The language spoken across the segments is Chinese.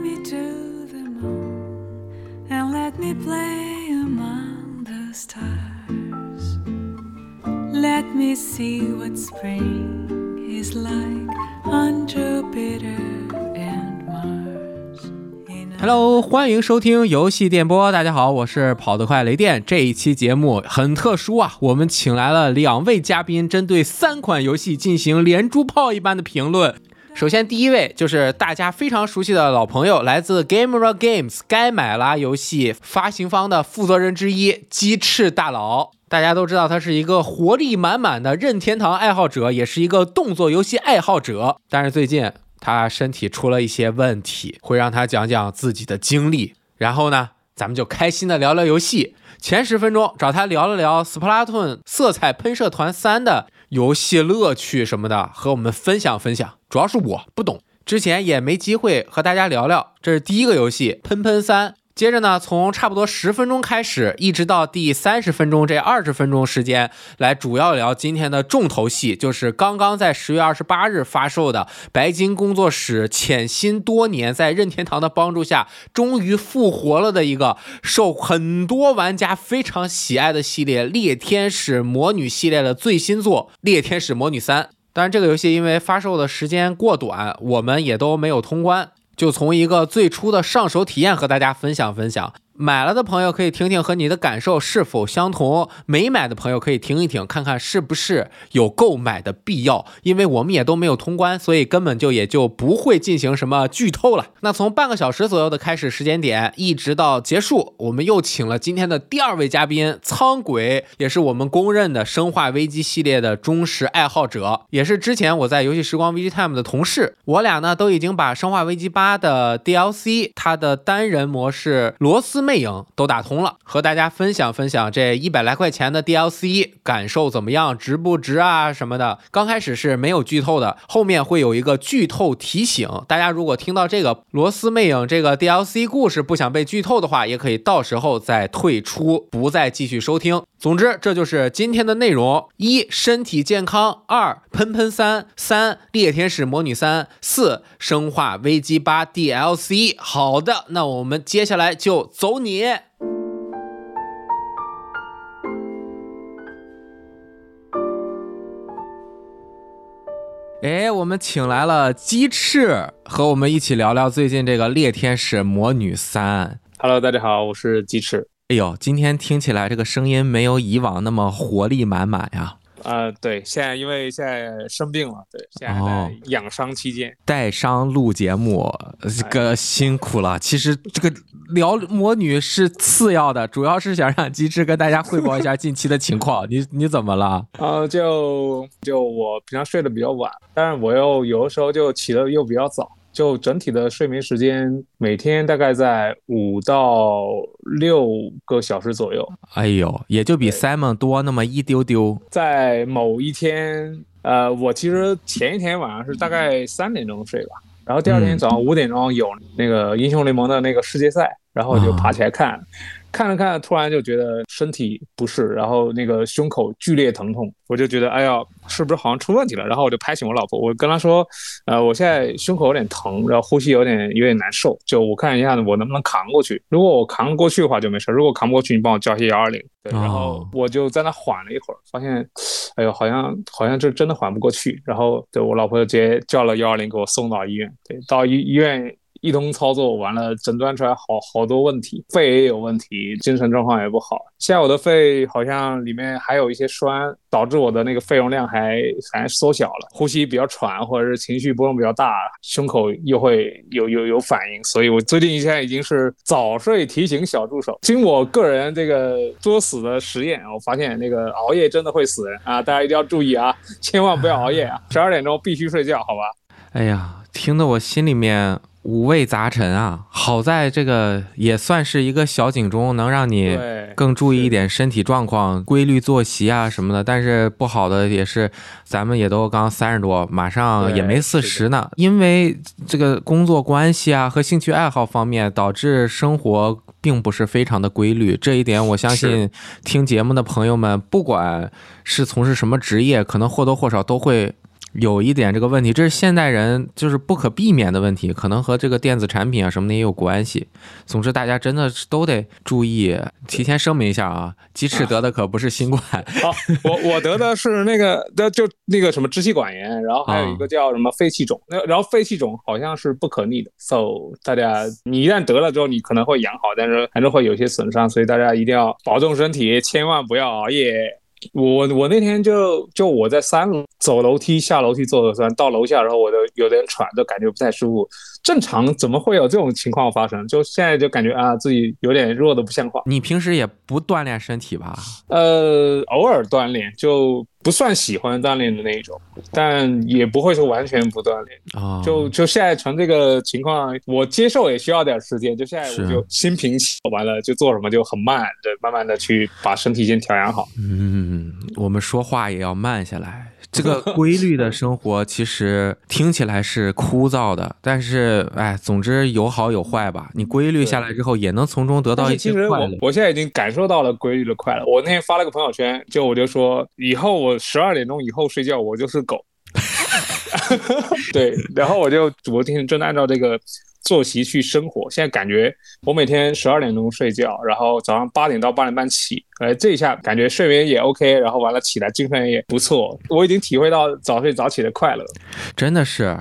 Me to the moon and let me play among the stars. Let me see what spring is like on Jupiter and Mars. Hello，欢迎收听游戏电波。大家好，我是跑得快雷电。这一期节目很特殊啊，我们请来了两位嘉宾，针对三款游戏进行连珠炮一般的评论。首先，第一位就是大家非常熟悉的老朋友，来自 Gamera Games 该买啦游戏发行方的负责人之一鸡翅大佬。大家都知道他是一个活力满满的任天堂爱好者，也是一个动作游戏爱好者。但是最近他身体出了一些问题，会让他讲讲自己的经历。然后呢，咱们就开心的聊聊游戏。前十分钟找他聊了聊《斯普拉顿：色彩喷射团三》的游戏乐趣什么的，和我们分享分享。主要是我不懂，之前也没机会和大家聊聊。这是第一个游戏《喷喷三》。接着呢，从差不多十分钟开始，一直到第三十分钟这二十分钟时间，来主要聊今天的重头戏，就是刚刚在十月二十八日发售的白金工作室潜心多年，在任天堂的帮助下，终于复活了的一个受很多玩家非常喜爱的系列——猎天使魔女系列的最新作《猎天使魔女三》。当然，这个游戏因为发售的时间过短，我们也都没有通关。就从一个最初的上手体验和大家分享分享。买了的朋友可以听听和你的感受是否相同，没买的朋友可以听一听，看看是不是有购买的必要。因为我们也都没有通关，所以根本就也就不会进行什么剧透了。那从半个小时左右的开始时间点，一直到结束，我们又请了今天的第二位嘉宾苍鬼，也是我们公认的《生化危机》系列的忠实爱好者，也是之前我在游戏时光 VG Time 的同事。我俩呢都已经把《生化危机八》的 DLC 它的单人模式罗斯魅影都打通了，和大家分享分享这一百来块钱的 DLC 感受怎么样，值不值啊什么的。刚开始是没有剧透的，后面会有一个剧透提醒。大家如果听到这个罗斯魅影这个 DLC 故事不想被剧透的话，也可以到时候再退出，不再继续收听。总之，这就是今天的内容：一、身体健康；二、喷喷三；三、猎天使魔女三；四、生化危机八 DLC。好的，那我们接下来就走你。哎，我们请来了鸡翅，和我们一起聊聊最近这个《猎天使魔女三》。Hello，大家好，我是鸡翅。哎呦，今天听起来这个声音没有以往那么活力满满呀。呃，对，现在因为现在生病了，对，现在还哦在养伤期间。带伤录节目，呃这个辛苦了。其实这个聊魔女是次要的，主要是想让机智跟大家汇报一下近期的情况。你你怎么了？呃，就就我平常睡得比较晚，但是我又有的时候就起得又比较早，就整体的睡眠时间每天大概在五到六个小时左右。哎呦，也就比 Simon 多那么一丢丢。在某一天，呃，我其实前一天晚上是大概三点钟睡吧，然后第二天嗯早上五点钟有那个英雄联盟的那个世界赛，然后我就爬起来看，看着看着突然就觉得身体不适，然后那个胸口剧烈疼痛，我就觉得哎呀，是不是好像出问题了？然后我就拍醒我老婆，我跟她说，呃，我现在胸口有点疼，然后呼吸有点有点难受，就我看一下我能不能扛过去。如果我扛得过去的话就没事，如果扛不过去，你帮我叫一下幺二零。对，然后哦我就在那缓了一会儿，发现，哎呦，好像好像这真的缓不过去。然后，对我老婆就直接叫了幺二零给我送到医院。对，到医医院一通操作完了，诊断出来好好多问题，肺也有问题，精神状况也不好。现在我的肺好像里面还有一些栓，导致我的那个肺容量还还缩小了，呼吸比较喘，或者是情绪波动比较大，胸口又会有有有反应。所以我最近现在已经是早睡提醒小助手。经我个人这个作死的实验，我发现那个熬夜真的会死人啊！大家一定要注意啊，千万不要熬夜啊！十二点钟必须睡觉，好吧？哎呀，听得我心里面五味杂陈啊！好在这个也算是一个小警钟，能让你更注意一点身体状况、规律作息啊什么的。但是不好的也是，咱们也都刚三十多，马上也没四十呢。因为这个工作关系啊和兴趣爱好方面，导致生活并不是非常的规律。这一点，我相信听节目的朋友们，不管是从事什么职业，可能或多或少都会有一点这个问题，这是现代人就是不可避免的问题，可能和这个电子产品啊什么的也有关系。总之，大家真的是都得注意。提前声明一下啊，鸡翅得的可不是新冠。好，我我得的是那个，那就那个什么支气管炎，然后还有一个叫什么肺气肿。那然后肺气肿好像是不可逆的，so 大家你一旦得了之后，你可能会养好，但是还是会有些损伤，所以大家一定要保重身体，千万不要熬夜。我我那天就就我在三楼走楼梯下楼梯做核酸，到楼下然后我就有点喘，就感觉不太舒服。正常怎么会有这种情况发生？就现在就感觉啊自己有点弱的不像话。你平时也不锻炼身体吧？呃，偶尔锻炼，就不算喜欢锻炼的那一种，但也不会说完全不锻炼啊。就就现在成这个情况，我接受也需要点时间。就现在我就心平气完了，就做什么就很慢，对，慢慢的去把身体先调养好。嗯，我们说话也要慢下来。这个 规律的生活其实听起来是枯燥的，但是哎，总之有好有坏吧。你规律下来之后，也能从中得到一些快乐。我现在已经感受到了规律的快乐。我那天发了个朋友圈，就我就说，以后我十二点钟以后睡觉，我就是狗。对，然后我就昨天真的按照这个。作息去生活，现在感觉我每天十二点钟睡觉，然后早上八点到八点半起，哎，这一下感觉睡眠也 OK，然后完了起来精神也不错，我已经体会到早睡早起的快乐，真的是。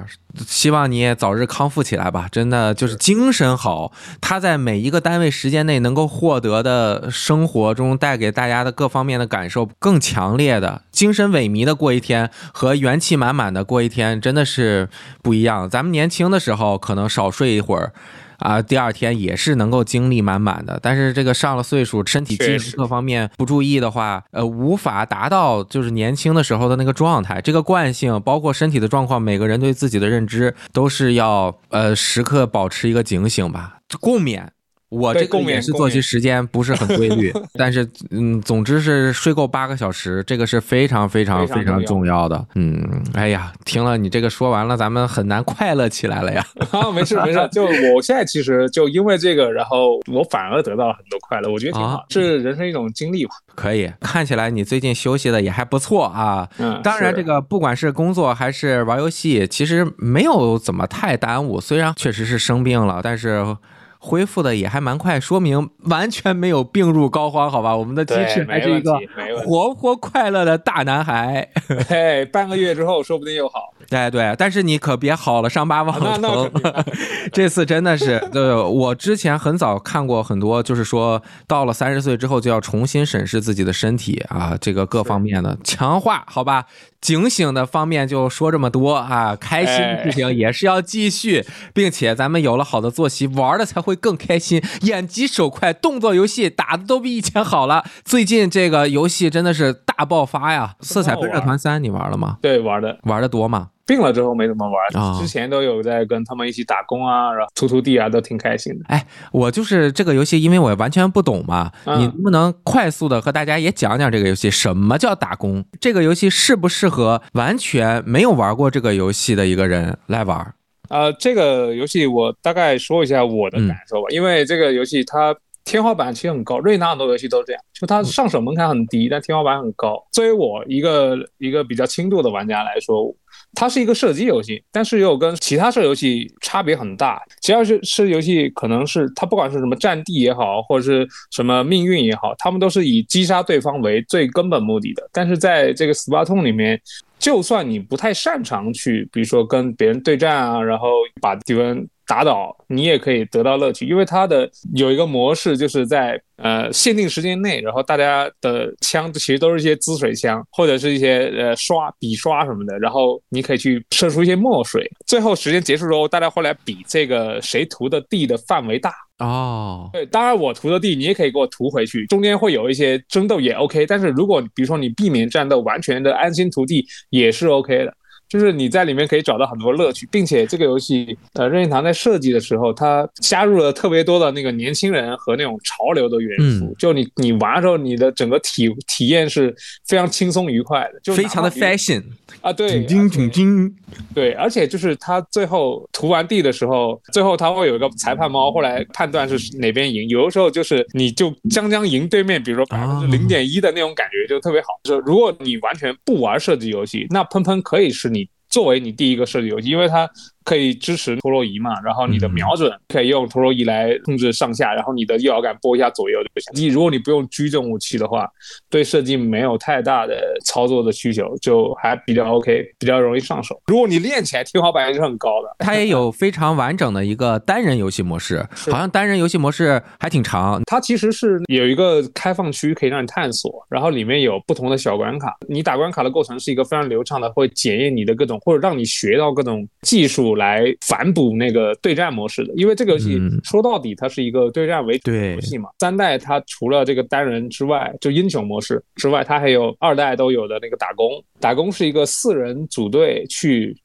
希望你也早日康复起来吧！真的就是精神好，他在每一个单位时间内能够获得的生活中带给大家的各方面的感受更强烈的，精神萎靡的过一天和元气满满的过一天真的是不一样。咱们年轻的时候可能少睡一会儿。啊，第二天也是能够精力满满的，但是这个上了岁数，身体机能各方面不注意的话，呃，无法达到就是年轻的时候的那个状态。这个惯性，包括身体的状况，每个人对自己的认知都是要呃时刻保持一个警醒吧，共勉。我这个也是作息时间不是很规律，但是嗯，总之是睡够八个小时，这个是非常非常非常重要的。嗯，哎呀，听了你这个说完了，咱们很难快乐起来了呀。啊，没事没事，就我现在其实就因为这个，然后我反而得到了很多快乐，我觉得挺好，是人生一种经历吧。可以，看起来你最近休息的也还不错啊。嗯，当然这个不管是工作还是玩游戏，其实没有怎么太耽误。虽然确实是生病了，但是。恢复的也还蛮快，说明完全没有病入膏肓，好吧？我们的鸡翅还是一个活泼快乐的大男孩。嘿，半个月之后说不定又好。对 对，但是你可别好了伤疤忘了疼。这次真的是，对，我之前很早看过很多，就是说到了三十岁之后就要重新审视自己的身体啊，这个各方面的强化，好吧？警醒的方面就说这么多啊，开心的事情也是要继续，并且咱们有了好的作息，玩的才会更开心，眼疾手快，动作游戏打的都比以前好了。最近这个游戏真的是大爆发呀！色彩喷射团三你玩了吗？对，玩的玩的多吗？病了之后没怎么玩，之前都有在跟他们一起打工啊，然后出徒弟啊，都挺开心的。哎，我就是这个游戏，因为我完全不懂嘛，你能不能快速的和大家也讲讲这个游戏？什么叫打工？这个游戏适不适合完全没有玩过这个游戏的一个人来玩？呃，这个游戏我大概说一下我的感受吧，因为这个游戏它天花板其实很高，瑞纳很多游戏都这样，就它上手门槛很低，但天花板很高。作为我一个一个比较轻度的玩家来说。它是一个射击游戏，但是又跟其他射游戏差别很大。只要是射游戏，可能是它不管是什么战地也好，或者是什么命运也好，他们都是以击杀对方为最根本目的的。但是在这个 Spartan 里面，就算你不太擅长去，比如说跟别人对战啊，然后把敌人。打倒你也可以得到乐趣，因为它的有一个模式，就是在呃限定时间内，然后大家的枪其实都是一些滋水枪，或者是一些呃刷笔刷什么的，然后你可以去射出一些墨水，最后时间结束之后，大家会来比这个谁涂的地的范围大哦。对，当然我涂的地你也可以给我涂回去，中间会有一些争斗也 OK，但是如果比如说你避免战斗，完全的安心涂地也是 OK 的。就是你在里面可以找到很多乐趣，并且这个游戏，呃，任天堂在设计的时候，它加入了特别多的那个年轻人和那种潮流的元素。就你你玩的时候，你的整个体体验是非常轻松愉快的，就非常的 fashion 啊，对，挺精挺精，对，而且就是他最后涂完地的时候，最后他会有一个裁判猫，后来判断是哪边赢。有的时候就是你就将将赢对面，比如说百分之零点一的那种感觉就特别好。就是如果你完全不玩射击游戏，那喷喷可以是你。作为你第一个设计游戏，因为它可以支持陀螺仪嘛，然后你的瞄准可以用陀螺仪来控制上下，然后你的右摇杆拨一下左右就行。你如果你不用狙这种武器的话，对射击没有太大的操作的需求，就还比较 OK，比较容易上手。如果你练起来，天花板也是很高的。它也有非常完整的一个单人游戏模式，好像单人游戏模式还挺长。它其实是有一个开放区可以让你探索，然后里面有不同的小关卡。你打关卡的过程是一个非常流畅的，会检验你的各种或者让你学到各种技术来反哺那个对战模式的。因为这个游戏嗯说到底它是一个对战为主的游戏嘛。三代它除了这个单人之外，就英雄模式之外，它还有二代都有的那个打工。打工是一个四人组队去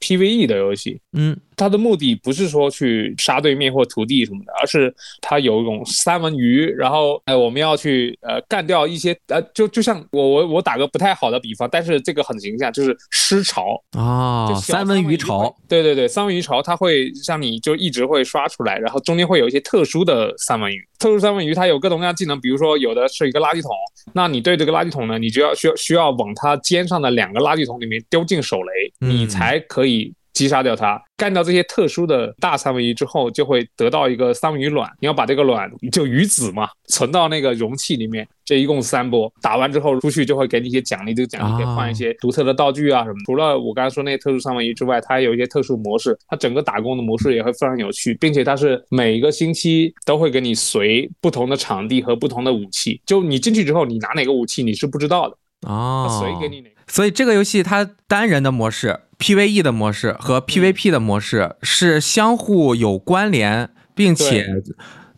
PVE 的游戏，嗯，它的目的不是说去杀对面或涂地什么的，而是它有一种三文鱼，然后呃我们要去呃干掉一些呃就就像我我我打个不太好的比方，但是这个很形象，就是尸潮，啊哦，三文鱼潮，，对对对，三文鱼潮它会像你就一直会刷出来，然后中间会有一些特殊的三文鱼，特殊三文鱼它有各种各样的技能，比如说有的是一个垃圾桶，那你对这个垃圾桶呢，你就要需要需要往它肩上的两个垃圾桶里面丢进手雷，嗯。你才可以。击杀掉它，干掉这些特殊的大三文鱼之后，就会得到一个三文鱼卵。你要把这个卵就鱼子嘛，存到那个容器里面。这一共三波，打完之后出去就会给你一些奖励，这个奖励可以换一些独特的道具啊什么。除了我刚才说那些特殊三文鱼之外，它还有一些特殊模式，它整个打工的模式也会非常有趣，并且它是每一个星期都会给你随不同的场地和不同的武器。就你进去之后，你拿哪个武器你是不知道的，它哦，随给你哪个。所以这个游戏它单人的模式、PVE 的模式和 PVP 的模式是相互有关联，并且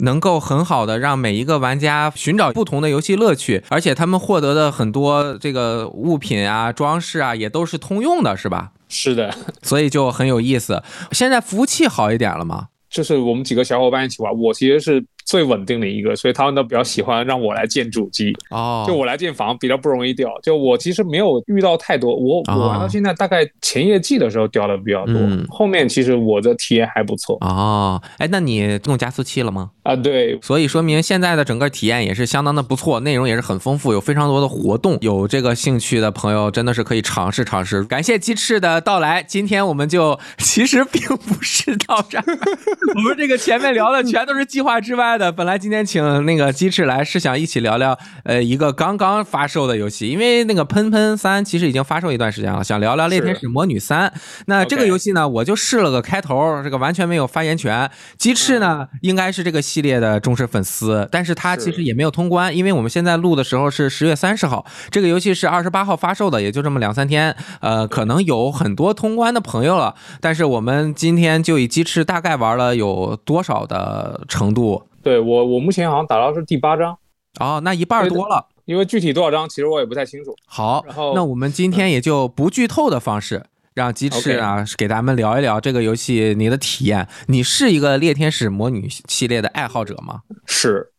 能够很好的让每一个玩家寻找不同的游戏乐趣，而且他们获得的很多这个物品啊、装饰啊也都是通用的，是吧？是的，所以就很有意思。现在服务器好一点了吗？就是我们几个小伙伴一起玩，我其实是最稳定的一个，所以他们都比较喜欢让我来建主机。哦，就我来建房比较不容易掉，就我其实没有遇到太多，我哦我玩到现在大概前业绩的时候掉的比较多，嗯后面其实我的体验还不错哦，哎，那你弄加速器了吗？啊。对，所以说明现在的整个体验也是相当的不错，内容也是很丰富，有非常多的活动。有这个兴趣的朋友真的是可以尝试尝试。感谢鸡翅的到来，今天我们就其实并不是到这儿，我们这个前面聊的全都是计划之外的。本来今天请那个鸡翅来是想一起聊聊呃一个刚刚发售的游戏，因为那个喷喷三其实已经发售一段时间了，想聊聊《猎天使魔女三》。那这个游戏呢，我就试了个开头，这个完全没有发言权。鸡翅呢，应该是这个系列的忠实粉丝，但是他其实也没有通关，因为我们现在录的时候是十月三十号，这个游戏是二十八号发售的，也就这么两三天。呃，可能有很多通关的朋友了，但是我们今天就以鸡翅大概玩了有多少的程度？对我我目前好像打到是第八章，哦，那一半儿多了。因为具体多少章其实我也不太清楚。好然，后那我们今天也就不剧透的方式，让鸡翅啊给咱们聊一聊这个游戏你的体验。你是一个猎天使魔女系列的爱好者吗？是。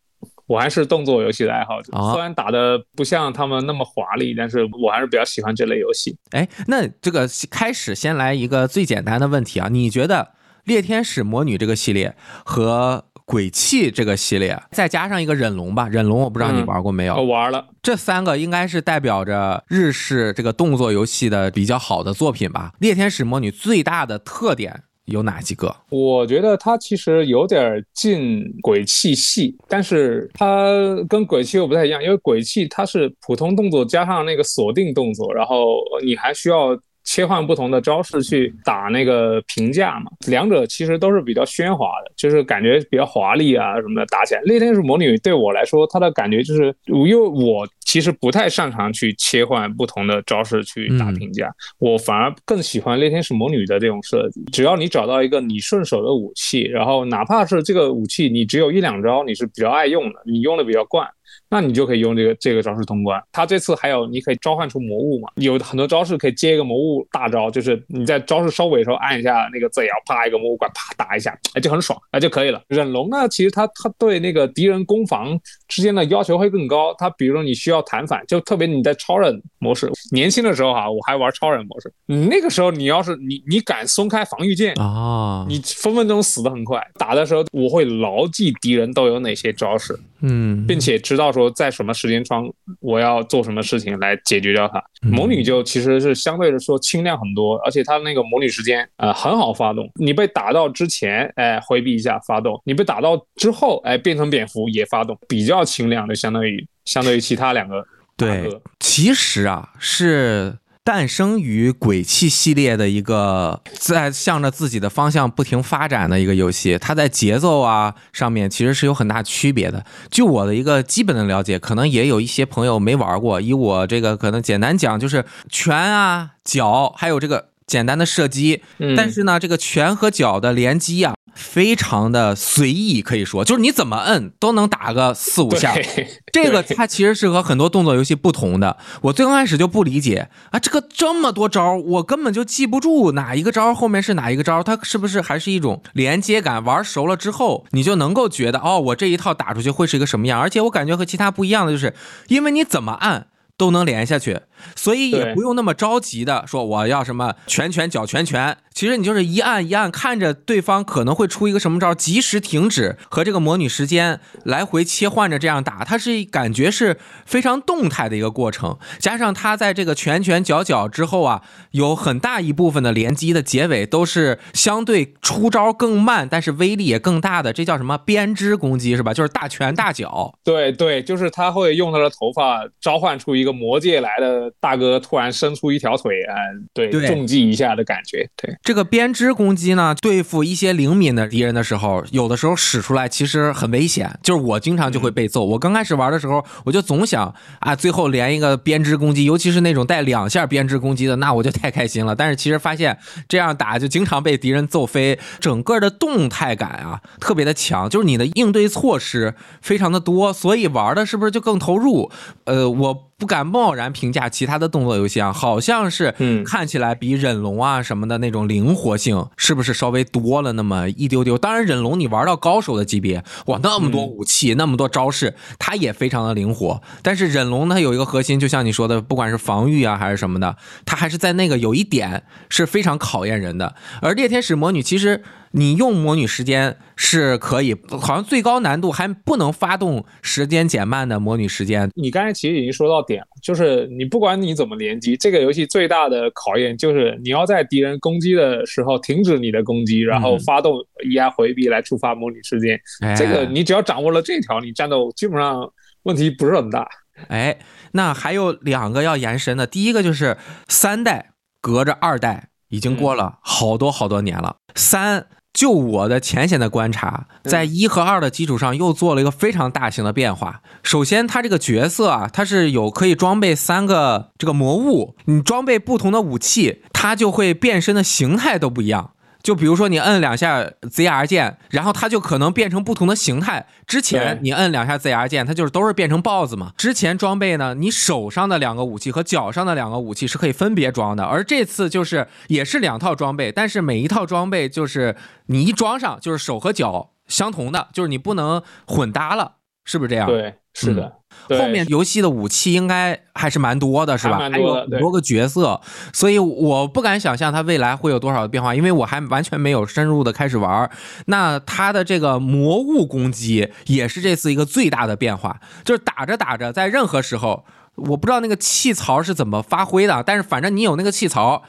我还是动作游戏的爱好者，哦虽然打的不像他们那么华丽，但是我还是比较喜欢这类游戏。哎，那这个开始先来一个最简单的问题啊，你觉得猎天使魔女这个系列和鬼泣这个系列，再加上一个忍龙吧，忍龙我不知道你嗯玩过没有？我玩了，这三个应该是代表着日式这个动作游戏的比较好的作品吧。猎天使魔女最大的特点有哪几个？我觉得它其实有点近鬼泣系，但是它跟鬼泣又不太一样，因为鬼泣它是普通动作加上那个锁定动作，然后你还需要。切换不同的招式去打那个评价嘛，两者其实都是比较喧哗的，就是感觉比较华丽啊什么的打起来。猎天使魔女对我来说，它的感觉就是，因为我其实不太擅长去切换不同的招式去打嗯评价，我反而更喜欢猎天使魔女的这种设计。只要你找到一个你顺手的武器，然后哪怕是这个武器你只有一两招你是比较爱用的，你用的比较惯，那你就可以用这个这个招式通关。它这次还有你可以召唤出魔物嘛，有很多招式可以接一个魔物大招，就是你在招式收尾的时候按一下那个 Z 摇，啪一个魔物怪啪打一下，哎就很爽，哎就可以了。忍龙呢，其实它它对那个敌人攻防之间的要求会更高。它比如说你需要弹反，就特别你在超人模式，年轻的时候哈、我还玩超人模式，你那个时候你要是你你敢松开防御键，啊，你分分钟死的很快。打的时候我会牢记敌人都有哪些招式，嗯，并且知道说在什么时间窗我要做什么事情来解决掉它。嗯魔女就其实是相对来说轻量很多，而且它那个魔女时间呃很好发动。你被打到之前，哎回避一下发动；你被打到之后，哎变成蝙蝠也发动，比较轻量，的相当于相对于其他两个对。，其实啊是。诞生于鬼泣系列的一个在向着自己的方向不停发展的一个游戏，它在节奏啊上面其实是有很大区别的。就我的一个基本的了解，可能也有一些朋友没玩过。以我这个可能简单讲，就是拳啊、脚，还有这个简单的射击。嗯，但是呢，这个拳和脚的连击啊，非常的随意，可以说就是你怎么摁都能打个四五下。这个它其实是和很多动作游戏不同的。我最刚开始就不理解啊，这个这么多招，我根本就记不住哪一个招后面是哪一个招，它是不是还是一种连接感？玩熟了之后，你就能够觉得哦，我这一套打出去会是一个什么样。而且我感觉和其他不一样的就是，因为你怎么按。都能连下去，所以也不用那么着急的说我要什么拳拳脚拳拳。其实你就是一按一按，看着对方可能会出一个什么招，及时停止和这个魔女时间来回切换着这样打，它是感觉是非常动态的一个过程。加上他在这个拳拳脚脚之后啊，有很大一部分的连击的结尾都是相对出招更慢，但是威力也更大的，这叫什么编织攻击是吧？就是大拳大脚。对对，就是他会用他的头发召唤出一个魔界来的大哥，突然伸出一条腿，啊、对，对重击一下的感觉，对。这个编织攻击呢，对付一些灵敏的敌人的时候，有的时候使出来其实很危险。就是我经常就会被揍。我刚开始玩的时候，我就总想啊，最后连一个编织攻击，尤其是那种带两下编织攻击的，那我就太开心了。但是其实发现这样打就经常被敌人揍飞，整个的动态感啊特别的强，就是你的应对措施非常的多，所以玩的是不是就更投入？呃，我。不敢贸然评价其他的动作游戏啊，好像是看起来比忍龙啊什么的那种灵活性是不是稍微多了那么一丢丢？当然，忍龙你玩到高手的级别，哇，那么多武器，那么多招式，它也非常的灵活。但是忍龙它有一个核心，就像你说的，不管是防御啊还是什么的，它还是在那个有一点是非常考验人的。而猎天使魔女其实。你用魔女时间是可以，好像最高难度还不能发动时间减慢的魔女时间。你刚才其实已经说到点了，就是你不管你怎么连击，这个游戏最大的考验就是你要在敌人攻击的时候停止你的攻击，然后发动一压回避来触发魔女时间。哎这个你只要掌握了这条，你战斗基本上问题不是很大。哎，那还有两个要延伸的，第一个就是三代隔着二代已经过了好多好多年了，三。就我的浅显的观察，在一和二的基础上又做了一个非常大型的变化。首先，他这个角色啊，他是有可以装备三个这个魔物，你装备不同的武器，它就会变身的形态都不一样。就比如说你摁两下 ZR 键，然后它就可能变成不同的形态。之前你摁两下 ZR 键，它就是都是变成豹子嘛。之前装备呢，你手上的两个武器和脚上的两个武器是可以分别装的，而这次就是也是两套装备，但是每一套装备就是你一装上就是手和脚相同的，就是你不能混搭了，是不是这样？对，是的。对后面游戏的武器应该还是蛮多的，是吧？还蛮多的还有很多个角色，所以我不敢想象它未来会有多少的变化，因为我还完全没有深入的开始玩。那它的这个魔物攻击也是这次一个最大的变化，就是打着打着，在任何时候，我不知道那个气槽是怎么发挥的，但是反正你有那个气槽，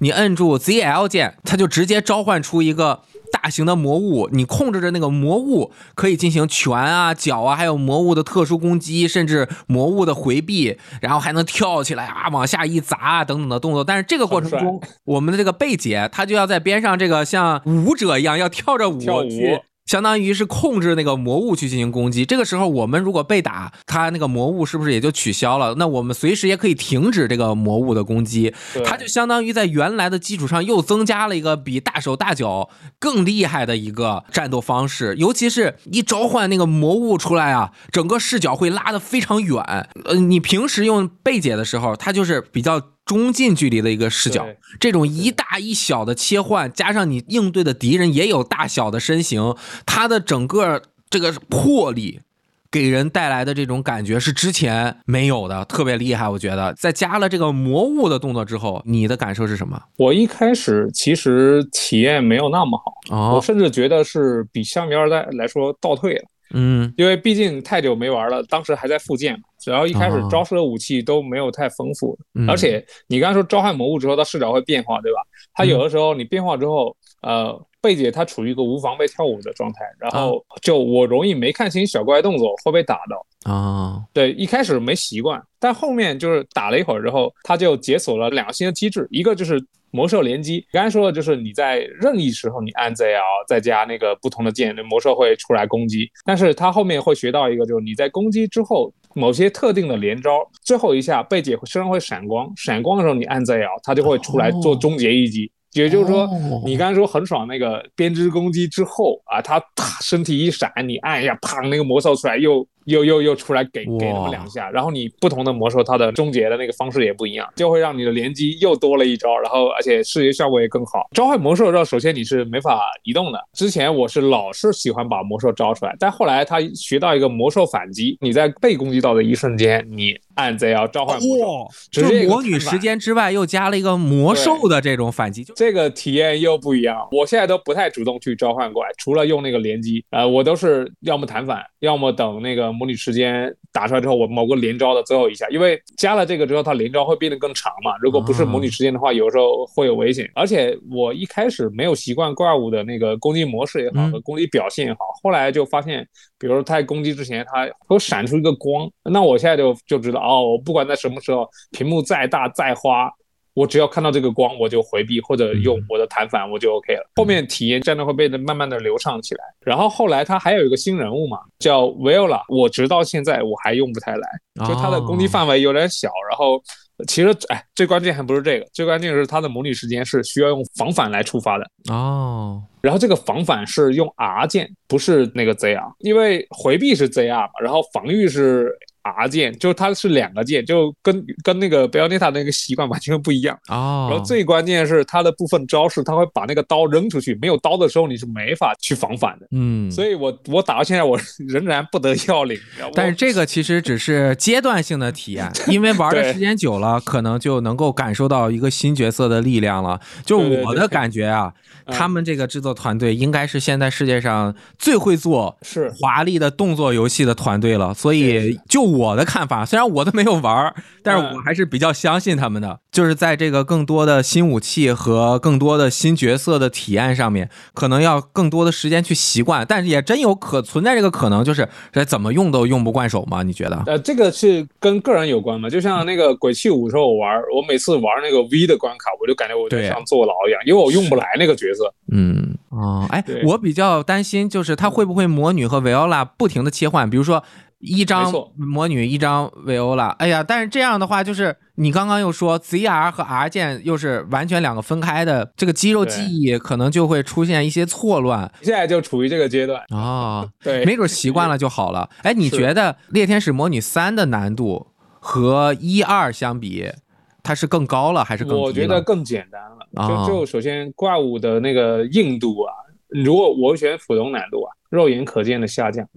你摁住 ZL 键，它就直接召唤出一个。大型的魔物，你控制着那个魔物，可以进行拳啊、脚啊，还有魔物的特殊攻击，甚至魔物的回避，然后还能跳起来啊，往下一砸啊等等的动作。但是这个过程中，我们的这个贝姐她就要在边上这个像舞者一样，要跳着舞跳舞去。相当于是控制那个魔物去进行攻击。这个时候，我们如果被打，它那个魔物是不是也就取消了？那我们随时也可以停止这个魔物的攻击。它就相当于在原来的基础上又增加了一个比大手大脚更厉害的一个战斗方式。尤其是一召唤那个魔物出来啊，整个视角会拉得非常远。呃，你平时用贝姐的时候，它就是比较。中近距离的一个视角，这种一大一小的切换，加上你应对的敌人也有大小的身形，它的整个这个魄力，给人带来的这种感觉是之前没有的，特别厉害。我觉得，在加了这个魔物的动作之后，你的感受是什么？我一开始其实体验没有那么好，哦、我甚至觉得是比香米二代来说倒退了。嗯。因为毕竟太久没玩了，当时还在复建嘛，然后一开始哦。招式的武器都没有太丰富，嗯。而且你刚才说召唤魔物之后，它视角会变化，对吧？它有的时候你变化之后，呃，贝姐她处于一个无防备跳舞的状态，然后就我容易没看清小怪动作会被打到。啊对，一开始没习惯，但后面就是打了一会儿之后，他就解锁了两个新的机制，一个就是魔兽联机。刚才说的就是你在任意时候你按 ZL 再加那个不同的键，那魔兽会出来攻击。但是它后面会学到一个，就是你在攻击之后，某些特定的连招，最后一下贝姐身上会闪光，闪光的时候你按 ZL，它就会出来做终结一击。也就是说哦，你刚才说很爽那个编织攻击之后啊，他啪身体一闪，你按一下，啪，那个魔兽出来又又又又出来给给那么两下，然后你不同的魔兽它的终结的那个方式也不一样，就会让你的连击又多了一招，然后而且视觉效果也更好。召唤魔兽的时候，首先你是没法移动的，之前我是老是喜欢把魔兽招出来，但后来他学到一个魔兽反击，你在被攻击到的一瞬间，你按 ZL 召唤魔魔女时间之外又加了一个魔兽的这种反击，就这个体验又不一样。我现在都不太主动去召唤怪，除了用那个连击，呃，我都是要么弹反，要么等那个魔女时间打出来之后，我某个连招的最后一下，因为加了这个之后，它连招会变得更长嘛。如果不是模拟时间的话，有时候会有危险。而且我一开始没有习惯怪物的那个攻击模式也好嗯和攻击表现也好，后来就发现，比如说它在攻击之前，它会闪出一个光，那我现在就就知道哦，我不管在什么时候，屏幕再大再花。我只要看到这个光，我就回避或者用我的弹反，我就 OK 了。后面体验真的会变得慢慢的流畅起来。然后后来他还有一个新人物嘛，叫 Viola，我直到现在我还用不太来，就他的攻击范围有点小。然后其实哎，最关键还不是这个，最关键是他的模拟时间是需要用防反来触发的。哦，然后这个防反是用 R 键，不是那个 ZR，因为回避是 ZR 嘛，然后防御是 R 键，就是它是两个键，就跟跟那个贝奥涅塔那个习惯完全不一样。哦，然后最关键是它的部分招式，它会把那个刀扔出去，没有刀的时候你是没法去防反的。嗯，所以我我打到现在我仍然不得要领。但是这个其实只是阶段性的体验，因为玩的时间久了，可能就能够感受到一个新角色的力量了。就我的感觉啊，嗯他们这个制作团队应该是现在世界上最会做是华丽的动作游戏的团队了。所以就我的看法，虽然我都没有玩儿，但是嗯我还是比较相信他们的。就是在这个更多的新武器和更多的新角色的体验上面，可能要更多的时间去习惯，但是也真有可存在这个可能，就是这怎么用都用不惯手吗？你觉得？呃，这个是跟个人有关嘛？就像那个鬼泣五的时候，我玩，我每次玩那个 V 的关卡，我就感觉我就像坐牢一样，因为我用不来那个角色。嗯，哦，哎，我比较担心就是它会不会魔女和维奥拉不停的切换，比如说一张魔女，一张维欧拉。哎呀，但是这样的话，就是你刚刚又说 ZR 和 R 键又是完全两个分开的，这个肌肉记忆可能就会出现一些错乱现在就处于这个阶段。哦，对，没准习惯了就好了。哎，你觉得《猎天使魔女三》的难度和一二相比，它是更高了还是更？我觉得更简单了。啊就就首先怪物的那个硬度啊，如果我选普通难度啊，肉眼可见的下降。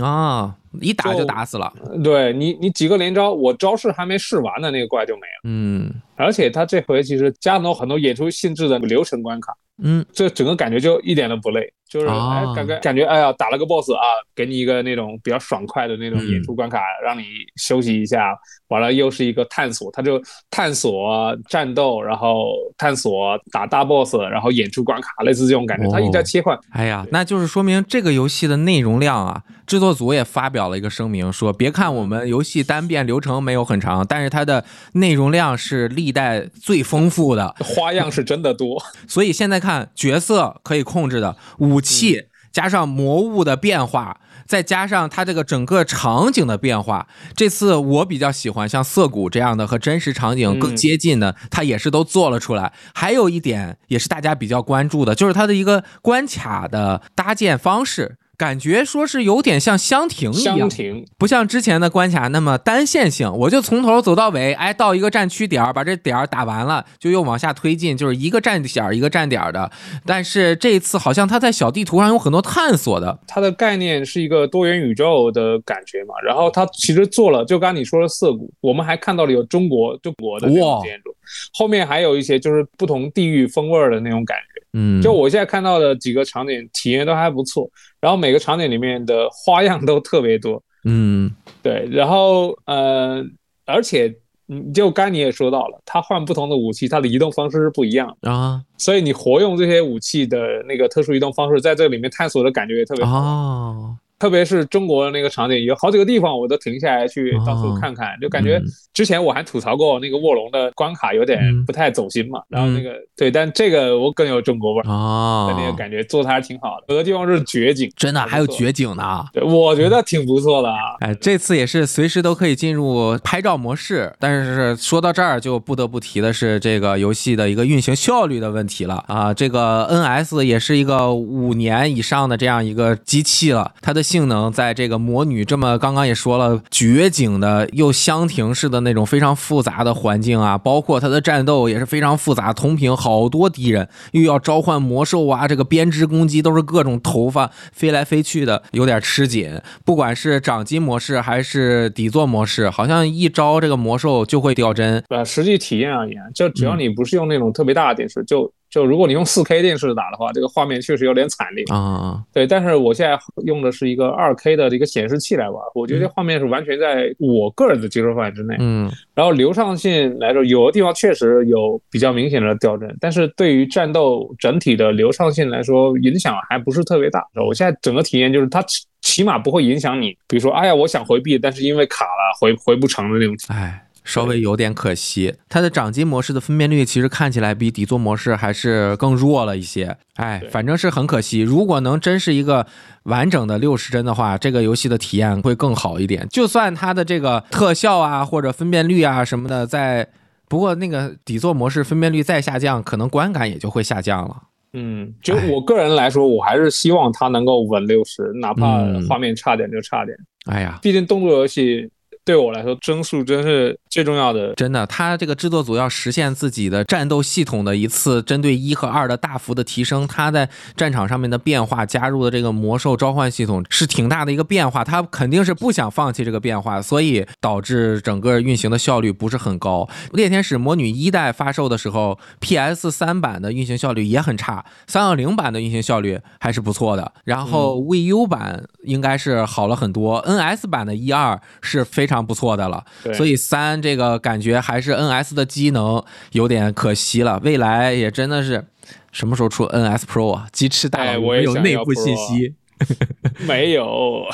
啊，一打就就打死了。对你，你几个连招，我招式还没试完呢那个怪就没了。嗯而且他这回其实加了很多演出性质的流程关卡，嗯，这整个感觉就一点都不累，就是感觉感觉哎呀打了个 boss 啊，给你一个那种比较爽快的那种演出关卡，让你休息一下，完了又是一个探索，它就探索啊战斗，然后探索打大 boss，然后演出关卡，类似这种感觉，它一直在切换。哎呀，那就是说明这个游戏的内容量啊，制作组也发表了一个声明，说别看我们游戏单遍流程没有很长，但是它的内容量是历代最丰富的。花样是真的多，所以现在看角色可以控制的武器，加上魔物的变化，再加上它这个整个场景的变化，这次我比较喜欢像涩谷这样的和真实场景更接近的，它也是都做了出来。还有一点也是大家比较关注的，就是它的一个关卡的搭建方式。感觉说是有点像箱庭一样不像之前的关卡那么单线性，我就从头走到尾，哎，到一个战区点儿，把这点儿打完了，就又往下推进，就是一个站点儿一个站点儿的。但是这一次好像它在小地图上有很多探索的，它的概念是一个多元宇宙的感觉嘛，然后它其实做了，就刚刚你说的涩谷，我们还看到了有中国中国的那种建筑，后面还有一些就是不同地域风味儿的那种感觉。嗯，就我现在看到的几个场景体验都还不错，然后每个场景里面的花样都特别多，嗯。对，然后呃，而且嗯，就刚你也说到了，它换不同的武器，它的移动方式是不一样的，啊。所以你活用这些武器的那个特殊移动方式，在这里面探索的感觉也特别好。哦，特别是中国的那个场景，有好几个地方我都停下来去到处看看，就感觉嗯之前我还吐槽过那个卧龙的关卡有点嗯不太走心嘛，然后那个对，但这个我更有中国味儿，哦，那个感觉做的还是挺好的。有的地方是绝景，真的还有绝景呢。对，我觉得挺不错的啊。哎，这次也是随时都可以进入拍照模式，但是说到这儿就不得不提的是这个游戏的一个运行效率的问题了啊。这个 NS 也是一个五年以上的这样一个机器了，它的性能在这个魔女这么刚刚也说了绝景的又箱庭式的那种非常复杂的环境啊，包括它的战斗也是非常复杂，同屏好多敌人，又要召唤魔兽啊，这个编织攻击都是各种头发飞来飞去的，有点吃紧。不管是掌机模式还是底座模式，好像一招这个魔兽就会掉帧。呃，实际体验而言，就只嗯要你不是用那种特别大的电视，就就如果你用 4K 电视打的话，这个画面确实有点惨烈。啊、对，但是我现在用的是一个 2K 的一个显示器来玩，我觉得这画面是完全在我个人的接受范围之内。嗯然后流畅性来说，有的地方确实有比较明显的掉帧，但是对于战斗整体的流畅性来说，影响还不是特别大。我现在整个体验就是它起起码不会影响你，比如说，哎呀，我想回避，但是因为卡了回回不成的那种。哎。稍微有点可惜，它的掌机模式的分辨率其实看起来比底座模式还是更弱了一些。哎，反正是很可惜。如果能真是一个完整的六十帧的话，这个游戏的体验会更好一点。就算它的这个特效啊或者分辨率啊什么的在，不过那个底座模式分辨率再下降，可能观感也就会下降了。嗯，就我个人来说，我还是希望它能够稳六十，哪怕嗯画面差点就差点。哎呀，毕竟动作游戏对我来说，帧数真是最重要的。真的，他这个制作组要实现自己的战斗系统的一次针对一和二的大幅的提升，他在战场上面的变化加入的这个魔兽召唤系统是挺大的一个变化，他肯定是不想放弃这个变化，所以导致整个运行的效率不是很高。猎天使魔女一代发售的时候，PS 三版的运行效率也很差，三二零版的运行效率还是不错的，然后 VU 版应该是好了很多，NS 版的一二是非常不错的了。所以三这个感觉还是 NS 的机能有点可惜了，未来也真的是什么时候出 NS Pro 啊？鸡翅大佬我没有内部信息？没有，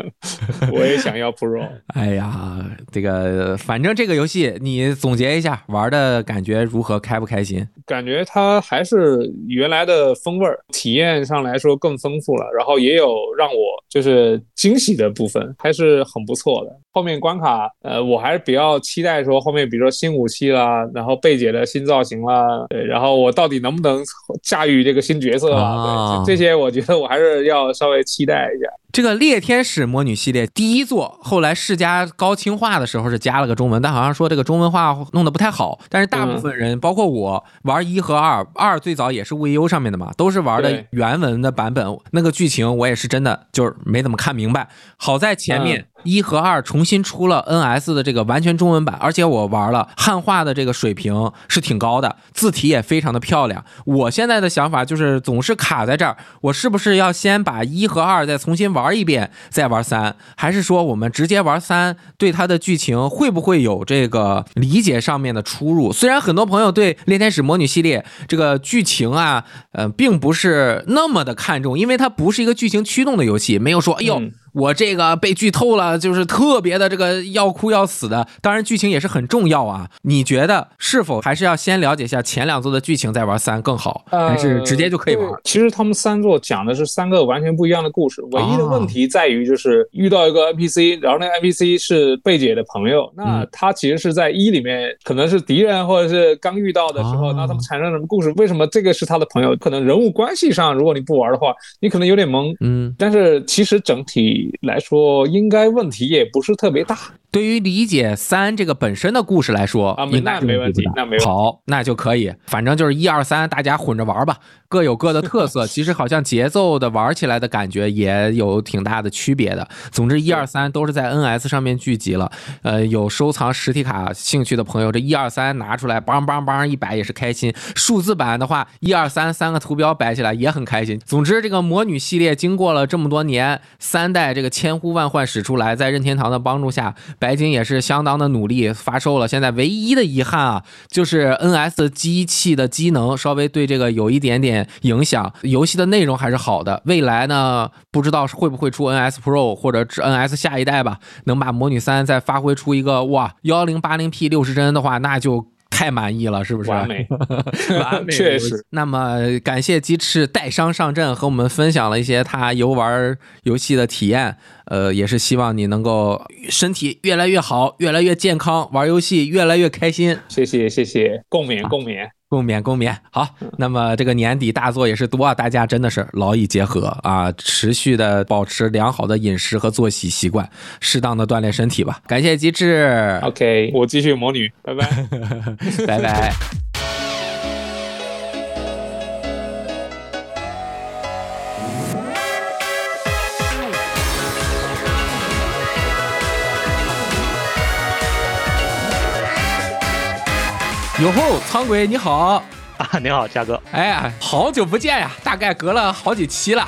我也想要 Pro。哎呀，这个反正这个游戏你总结一下，玩的感觉如何？开不开心？感觉它还是原来的风味儿，体验上来说更丰富了，然后也有让我就是惊喜的部分，还是很不错的。后面关卡，呃，我还是比较期待说后面，比如说新武器啦，然后贝姐的新造型啦，对，然后我到底能不能驾驭这个新角色啦，啊这些我觉得我还是要稍微期待一下。这个猎天使魔女系列第一作，后来世嘉高清化的时候是加了个中文，但好像说这个中文化弄得不太好。但是大部分人，包括我玩一和二，二最早也是 VU 上面的嘛，都是玩的原文的版本。那个剧情我也是真的就是没怎么看明白。好在前面一和二重新出了 NS 的这个完全中文版，而且我玩了汉化的这个水平是挺高的，字体也非常的漂亮。我现在的想法就是总是卡在这儿，我是不是要先把一和二再重新玩一遍，再玩三，还是说我们直接玩三，对它的剧情会不会有这个理解上面的出入？虽然很多朋友对《猎天使魔女》系列这个剧情啊，呃，并不是那么的看重，因为它不是一个剧情驱动的游戏，没有说哎呦。我这个被剧透了，就是特别的这个要哭要死的。当然，剧情也是很重要啊。你觉得是否还是要先了解一下前两座的剧情，再玩三更好，还是直接就可以玩呃？其实他们三座讲的是三个完全不一样的故事，唯一的哦问题在于就是遇到一个 NPC，然后那个 NPC 是贝姐的朋友，那嗯他其实是在一里面可能是敌人或者是刚遇到的时候，哦那他们产生什么故事？为什么这个是他的朋友？可能人物关系上，如果你不玩的话，你可能有点懵。嗯，但是其实整体来说，应该问题也不是特别大。对于理解三这个本身的故事来说，啊那没问题那没问题好，那就可以，反正就是一二三，大家混着玩吧，各有各的特色。其实好像节奏的玩起来的感觉也有挺大的区别的。总之，一二三都是在 NS 上面聚集了。呃，有收藏实体卡兴趣的朋友，这一二三拿出来，梆梆梆一摆也是开心。数字版的话，一二三三个图标摆起来也很开心。总之，这个魔女系列经过了这么多年，三代这个千呼万唤使出来，在任天堂的帮助下，白金也是相当的努力发售了。现在唯一的遗憾啊，就是 NS 机器的机能稍微对这个有一点点影响，游戏的内容还是好的。未来呢，不知道会不会出 NS Pro 或者 NS 下一代吧，能把魔女三再发挥出一个哇幺零八零 P 六十帧的话，那就。太满意了，是不是？完美，完美，确实。那么感谢鸡翅带伤上阵，和我们分享了一些他游玩游戏的体验。呃，也是希望你能够身体越来越好，越来越健康，玩游戏越来越开心。谢谢谢谢，共勉共勉。共勉共勉。好，那么这个年底大作也是多啊，大家真的是劳逸结合啊，持续的保持良好的饮食和作息习惯，适当的锻炼身体吧。感谢机智 OK，我继续魔女，拜拜。拜拜。哟吼，苍鬼你好！啊，你好，嘉哥。哎呀，好久不见呀，大概隔了好几期了，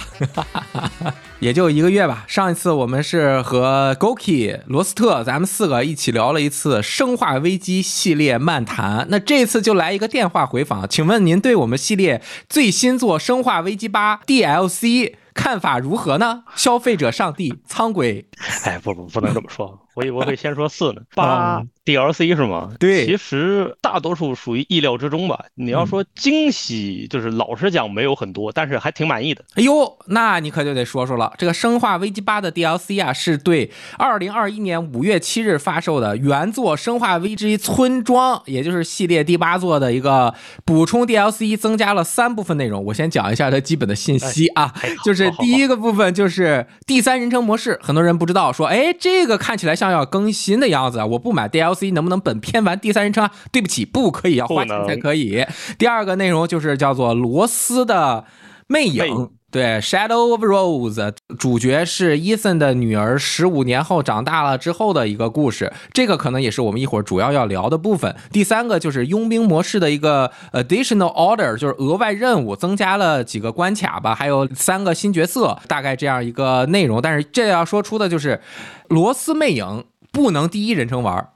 也就一个月吧。上一次我们是和 Goki、罗斯特，咱们四个一起聊了一次《生化危机》系列漫谈。那这次就来一个电话回访，请问您对我们系列最新作《生化危机八》DLC 看法如何呢？消费者上帝苍鬼，哎，不不不能这么说，我以为会先说四呢。八 DLC 是吗？对其实大多数属于意料之中吧。你要说惊喜，就是老实讲没有很多，但是还挺满意的。哎呦，那你可就得说说了，这个《生化危机八》的 DLC 啊，是对二零二一年五月七日发售的原作《生化危机村庄》，也就是系列第八作的一个补充 DLC，增加了三部分内容。我先讲一下它基本的信息啊，就是第一个部分就是第三人称模式，很多人不知道，说哎，这个看起来像要更新的样子啊，我不买 DLC 能不能本片玩第三人称啊？对不起，不可以，要花钱才可以。第二个内容就是叫做罗斯的魅影魅影。对，《Shadow of Rose》主角是伊森的女儿，十五年后长大了之后的一个故事。这个可能也是我们一会儿主要要聊的部分。第三个就是佣兵模式的一个 Additional Order，就是额外任务，增加了几个关卡吧，还有三个新角色，大概这样一个内容。但是这要说出的就是，罗斯魅影不能第一人称玩，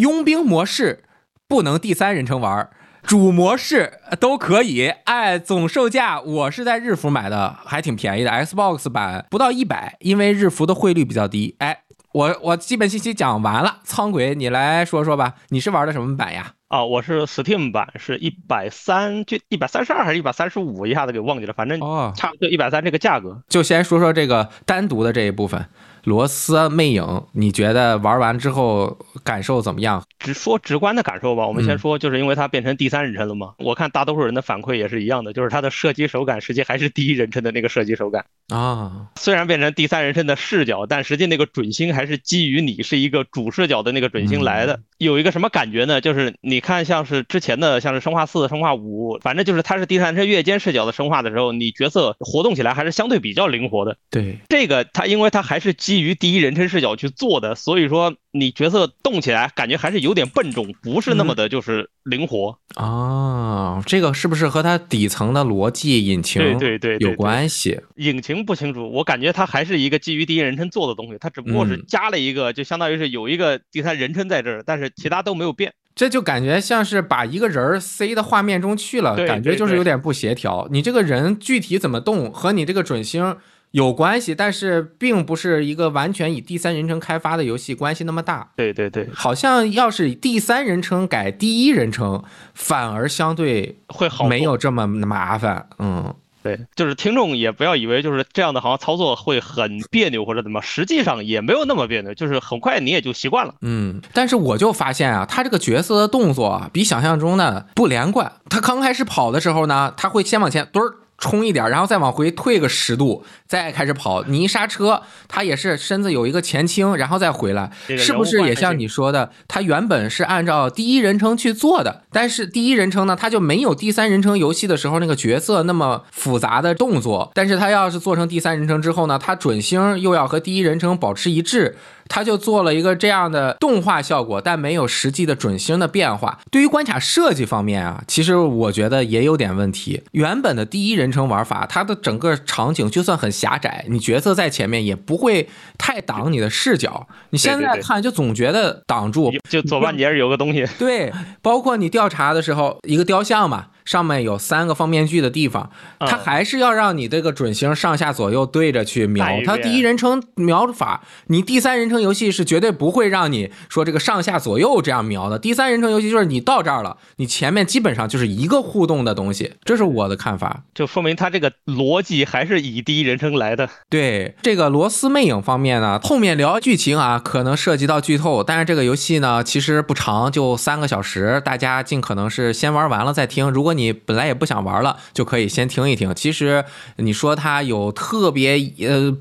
佣兵模式不能第三人称玩。主模式都可以，哎，总售价我是在日服买的，还挺便宜的，Xbox 版不到一百，因为日服的汇率比较低。哎，我我基本信息讲完了，苍鬼你来说说吧，你是玩的什么版呀？啊，我是 Steam 版，是一百三，就一百三十二还是一百三十五，一下子给忘记了，反正哦，差不多一百三这个价格。就先说说这个单独的这一部分，罗斯魅影，你觉得玩完之后感受怎么样？直说直观的感受吧，我们嗯先说，就是因为它变成第三人称了嘛。我看大多数人的反馈也是一样的，就是它的射击手感实际还是第一人称的那个射击手感。啊，虽然变成第三人称的视角，但实际那个准星还是基于你是一个主视角的那个准星来的。有一个什么感觉呢？就是你看像是之前的像是生化四、生化五，反正就是它是第三人称越间视角的生化的时候，你角色活动起来还是相对比较灵活的。对，这个它因为它还是基于第一人称视角去做的，所以说你角色动起来感觉还是有点笨重，不是那么的就是灵活。啊，这个是不是和它底层的逻辑引擎对对对对有关系？引擎不清楚，我感觉它还是一个基于第一人称做的东西，它只不过是嗯加了一个，就相当于是有一个第三人称在这儿，但是其他都没有变。这就感觉像是把一个人儿塞到画面中去了，对感觉就是有点不协调。你这个人具体怎么动和你这个准星有关系，但是并不是一个完全以第三人称开发的游戏关系那么大。对对对，好像要是以第三人称改第一人称，反而相对会好没有这么麻烦。嗯，对，就是听众也不要以为就是这样的，好像操作会很别扭或者怎么，实际上也没有那么别扭，就是很快你也就习惯了。嗯，但是我就发现啊，他这个角色的动作啊，比想象中的不连贯。他刚开始跑的时候呢，他会先往前蹲儿冲一点，然后再往回退个十度，再开始跑。你一刹车，它也是身子有一个前倾，然后再回来，是不是也像你说的？它原本是按照第一人称去做的，但是第一人称呢，它就没有第三人称游戏的时候那个角色那么复杂的动作。但是它要是做成第三人称之后呢，它准星又要和第一人称保持一致。他就做了一个这样的动画效果，但没有实际的准星的变化。对于关卡设计方面啊，其实我觉得也有点问题。原本的第一人称玩法，它的整个场景就算很狭窄，你角色在前面也不会太挡你的视角。你现在看就总觉得挡住，就左半截有个东西。对，包括你调查的时候，一个雕像嘛。上面有三个放面具的地方，它还是要让你这个准星上下左右对着去瞄。它第一人称瞄法，你第三人称游戏是绝对不会让你说这个上下左右这样瞄的。第三人称游戏就是你到这儿了，你前面基本上就是一个互动的东西，这是我的看法。就说明它这个逻辑还是以第一人称来的。对这个螺丝魅影方面呢，后面聊剧情啊，可能涉及到剧透，但是这个游戏呢其实不长，就三个小时，大家尽可能是先玩完了再听。如果你你本来也不想玩了，就可以先听一听。其实你说它有特别呃，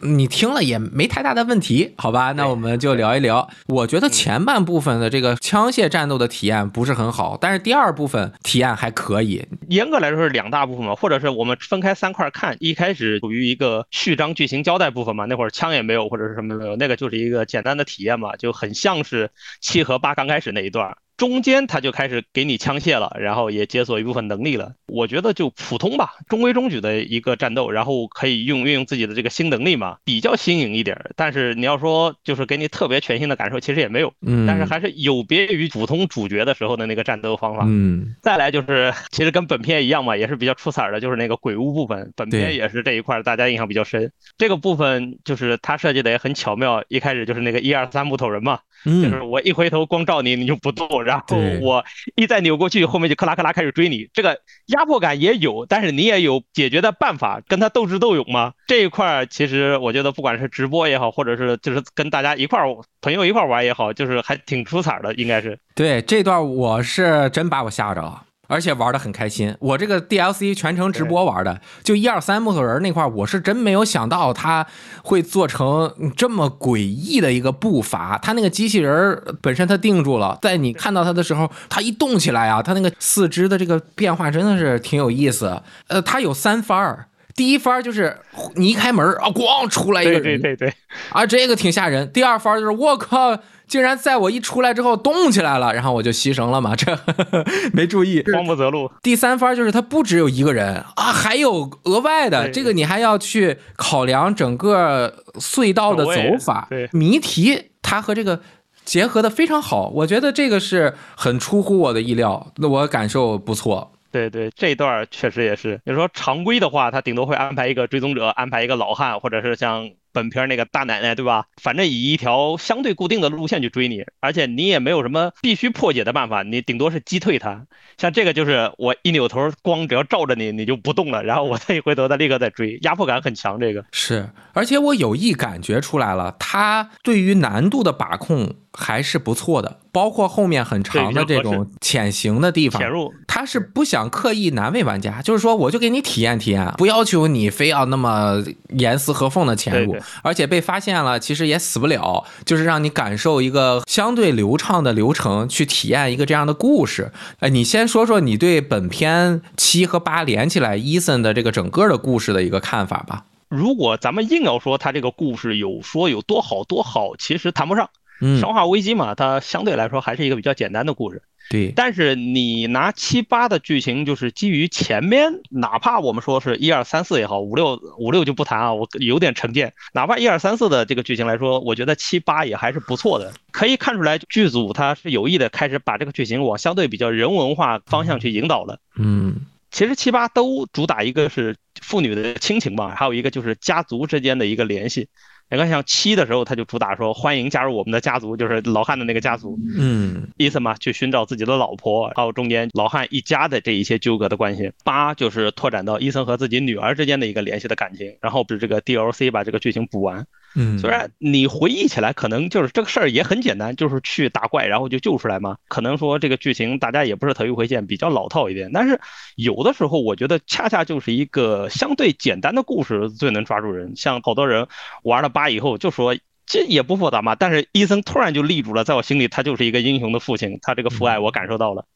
你听了也没太大的问题，好吧？那我们就聊一聊。我觉得前半部分的这个枪械战斗的体验不是很好，但是第二部分体验还可以。严格来说是两大部分嘛，或者是我们分开三块看。一开始属于一个序章剧情交代部分嘛，那会儿枪也没有或者是什么没有，那个就是一个简单的体验嘛，就很像是七和八刚开始那一段。中间他就开始给你枪械了，然后也解锁一部分能力了。我觉得就普通吧，中规中矩的一个战斗，然后可以用运用自己的这个新能力嘛，比较新颖一点。但是你要说就是给你特别全新的感受，其实也没有。嗯。但是还是有别于普通主角的时候的那个战斗方法。嗯。再来就是，其实跟本片一样嘛，也是比较出彩的，就是那个鬼屋部分。本片也是这一块大家印象比较深。这个部分就是他设计的也很巧妙，一开始就是那个一二三木头人嘛。就是我一回头光照你，你就不动，然后我一再扭过去，后面就克拉克拉开始追你。这个压迫感也有，但是你也有解决的办法，跟他斗智斗勇吗？这一块其实我觉得，不管是直播也好，或者是就是跟大家一块儿朋友一块玩也好，就是还挺出彩的，应该是。对这段我是真把我吓着了。而且玩的很开心，我这个 DLC 全程直播玩的，就一二三木头人那块，我是真没有想到他会做成这么诡异的一个步伐。他那个机器人本身他定住了，在你看到他的时候，他一动起来啊，他那个四肢的这个变化真的是挺有意思。呃，他有三番儿，第一番就是你一开门啊，咣出来一个人，对对对，啊，这个挺吓人。第二番就是我靠。竟然在我一出来之后动起来了，然后我就牺牲了嘛，这 没注意，慌不择路。第三番就是他不只有一个人啊，还有额外的，这个你还要去考量整个隧道的走法，对谜题它和这个结合的非常好，我觉得这个是很出乎我的意料，那我感受不错。对对，这一段确实也是，你说常规的话，他顶多会安排一个追踪者，安排一个老汉，或者是像。本片那个大奶奶对吧？反正以一条相对固定的路线去追你，而且你也没有什么必须破解的办法，你顶多是击退他。像这个就是我一扭头，光只要照着你，你就不动了，然后我再一回头，他立刻再追，压迫感很强。这个是，而且我有意感觉出来了，他对于难度的把控还是不错的。包括后面很长的这种潜行的地方，潜入，他是不想刻意难为玩家，就是说我就给你体验体验，不要求你非要那么严丝合缝的潜入，而且被发现了其实也死不了，就是让你感受一个相对流畅的流程，去体验一个这样的故事。哎，你先说说你对本片七和八连起来伊森的这个整个的故事的一个看法吧。如果咱们硬要说他这个故事有说有多好多好，其实谈不上。生化危机嘛，它相对来说还是一个比较简单的故事。对，但是你拿七八的剧情，就是基于前面，哪怕我们说是一二三四也好，五六五六就不谈啊，我有点成见。哪怕一二三四的这个剧情来说，我觉得七八也还是不错的。可以看出来，剧组他是有意的开始把这个剧情往相对比较人文化方向去引导的。嗯，其实七八都主打一个是父女的亲情吧，还有一个就是家族之间的一个联系。你看，像七的时候，他就主打说欢迎加入我们的家族，就是老汉的那个家族。嗯，伊森嘛，去寻找自己的老婆，还有中间老汉一家的这一些纠葛的关系。八就是拓展到伊森和自己女儿之间的一个联系的感情。然后不是这个 DLC 把这个剧情补完。嗯，虽然你回忆起来可能就是这个事儿也很简单，就是去打怪然后就救出来嘛。可能说这个剧情大家也不是头一回见，比较老套一点。但是有的时候我觉得恰恰就是一个相对简单的故事最能抓住人。像好多人玩了八以后就说。这也不复杂嘛，但是伊森突然就立住了，在我心里他就是一个英雄的父亲，他这个父爱我感受到了，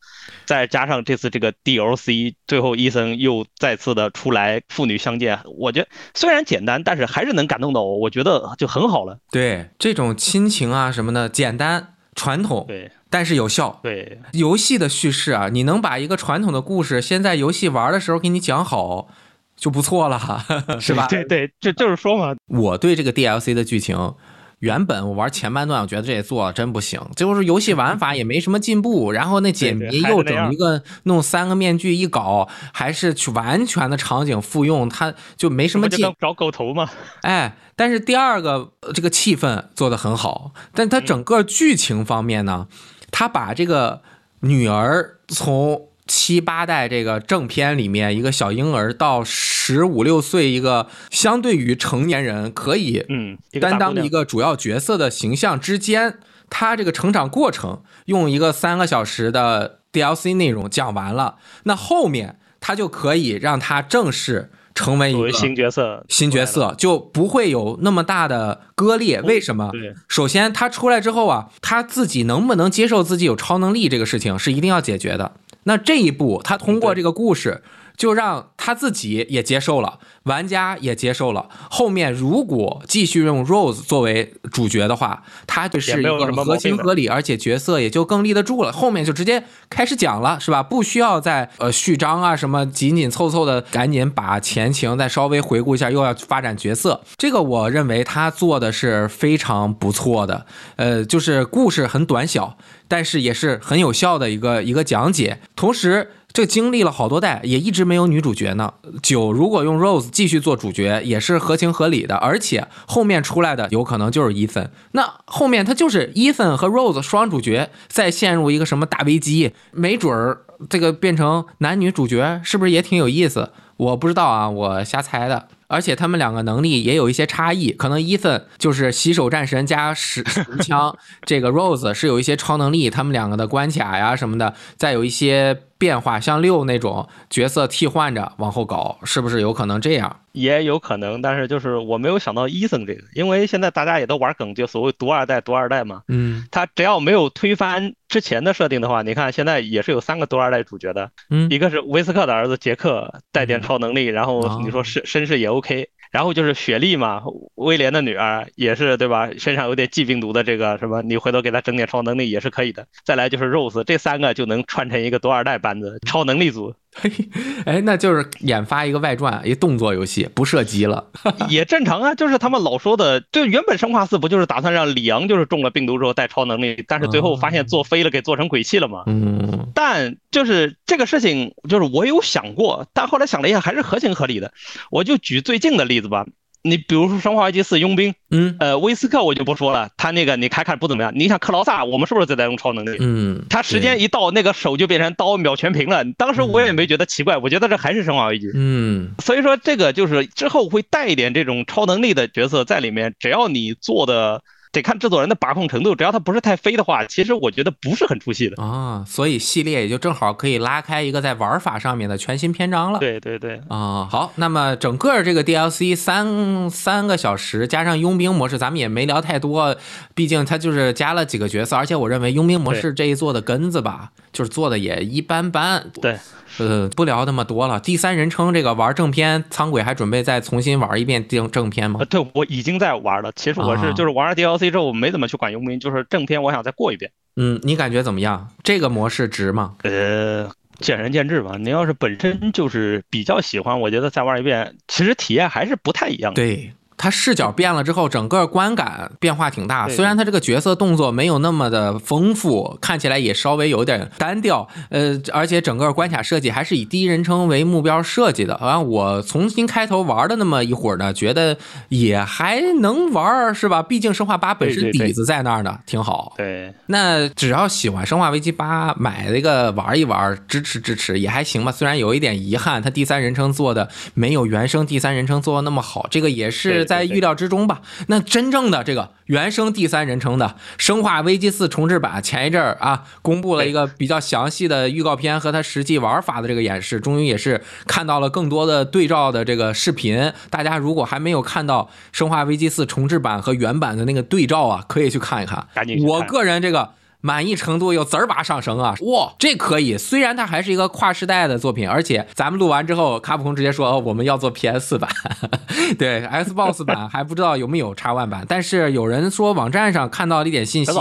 再加上这次这个 DLC，最后伊森又再次的出来父女相见，我觉得虽然简单，但是还是能感动到我，我觉得就很好了。对这种亲情啊什么的，简单传统，对，但是有效。对，游戏的叙事啊，你能把一个传统的故事先在游戏玩的时候给你讲好，就不错了，是吧？对对，这就是说嘛，我对这个 DLC 的剧情。原本我玩前半段，我觉得这也做的真不行，就是游戏玩法也没什么进步。然后那解谜又整一个弄三个面具一搞，还是去完全的场景复用，它就没什么劲。找狗头嘛。哎，但是第二个这个气氛做的很好，但它整个剧情方面呢，他把这个女儿从。七八代这个正片里面，一个小婴儿到十五六岁，一个相对于成年人可以嗯担当一个主要角色的形象之间，他这个成长过程用一个三个小时的 DLC 内容讲完了，那后面他就可以让他正式成为一个新角色，新角色就不会有那么大的割裂。为什么？首先他出来之后啊，他自己能不能接受自己有超能力这个事情是一定要解决的。那这一步，他通过这个故事，就让他自己也接受了，玩家也接受了。后面如果继续用 Rose 作为主角的话，他就是一个合情合理，而且角色也就更立得住了。后面就直接开始讲了，是吧？不需要再呃序章啊什么，紧紧凑凑的，赶紧把前情再稍微回顾一下，又要发展角色。这个我认为他做的是非常不错的，呃，就是故事很短小。但是也是很有效的一个一个讲解，同时这经历了好多代，也一直没有女主角呢。九如果用 Rose 继续做主角，也是合情合理的，而且后面出来的有可能就是伊森，那后面他就是伊森和 Rose 双主角，再陷入一个什么大危机，没准儿这个变成男女主角，是不是也挺有意思？我不知道啊，我瞎猜的。而且他们两个能力也有一些差异，可能伊森就是洗手战神加使使枪，这个 Rose 是有一些超能力，他们两个的关卡呀什么的，再有一些。变化像六那种角色替换着往后搞，是不是有可能这样？也有可能，但是就是我没有想到伊森这个，因为现在大家也都玩梗，就所谓“毒二代”“毒二代”嘛。嗯。他只要没有推翻之前的设定的话，你看现在也是有三个毒二代主角的。嗯。一个是威斯克的儿子杰克，带点超能力，然后你说身身世也 OK。然后就是雪莉嘛，威廉的女儿也是对吧？身上有点寄病毒的这个什么，你回头给她整点超能力也是可以的。再来就是 Rose，这三个就能串成一个多二代班子超能力组。嘿，哎，那就是研发一个外传，一动作游戏，不射击了，也正常啊。就是他们老说的，就原本生化四不就是打算让里昂就是中了病毒之后带超能力，但是最后发现做飞了，给做成鬼泣了嘛。嗯。但就是这个事情，就是我有想过，但后来想了一下，还是合情合理的。我就举最近的例子吧。你比如说《生化危机四》佣兵，嗯，呃，威斯克我就不说了，他那个你看看不怎么样。你想克劳萨，我们是不是在用超能力？嗯，他时间一到，那个手就变成刀，秒全屏了。当时我也没觉得奇怪，我觉得这还是《生化危机》。嗯，所以说这个就是之后会带一点这种超能力的角色在里面，只要你做的。得看制作人的把控程度，只要他不是太飞的话，其实我觉得不是很出戏的啊。所以系列也就正好可以拉开一个在玩法上面的全新篇章了。对对对啊，好，那么整个这个 DLC 三三个小时加上佣兵模式，咱们也没聊太多，毕竟它就是加了几个角色，而且我认为佣兵模式这一做的根子吧，就是做的也一般般。对。呃，不聊那么多了。第三人称这个玩正片，仓鬼还准备再重新玩一遍正正片吗？对，我已经在玩了。其实我是就是玩了 DLC 之后，我没怎么去管佣兵，就是正片，我想再过一遍。嗯，你感觉怎么样？这个模式值吗？呃，见仁见智吧。你要是本身就是比较喜欢，我觉得再玩一遍，其实体验还是不太一样的。对。它视角变了之后，整个观感变化挺大。虽然它这个角色动作没有那么的丰富，看起来也稍微有点单调。呃，而且整个关卡设计还是以第一人称为目标设计的。啊，我重新开头玩的那么一会儿呢，觉得也还能玩，是吧？毕竟生化八本身底子在那儿呢，挺好。对，那只要喜欢生化危机八，买一个玩一玩，支持支持也还行吧。虽然有一点遗憾，它第三人称做的没有原生第三人称做的那么好，这个也是。在预料之中吧。那真正的这个原生第三人称的《生化危机四重置版》，前一阵儿啊，公布了一个比较详细的预告片和它实际玩法的这个演示，终于也是看到了更多的对照的这个视频。大家如果还没有看到《生化危机四重置版》和原版的那个对照啊，可以去看一看。我个人这个。满意程度又滋儿吧上升啊！哇，这可以。虽然它还是一个跨时代的作品，而且咱们录完之后，卡普空直接说、哦、我们要做 PS 版，对 Xbox 版 还不知道有没有 X One 版，但是有人说网站上看到了一点信息。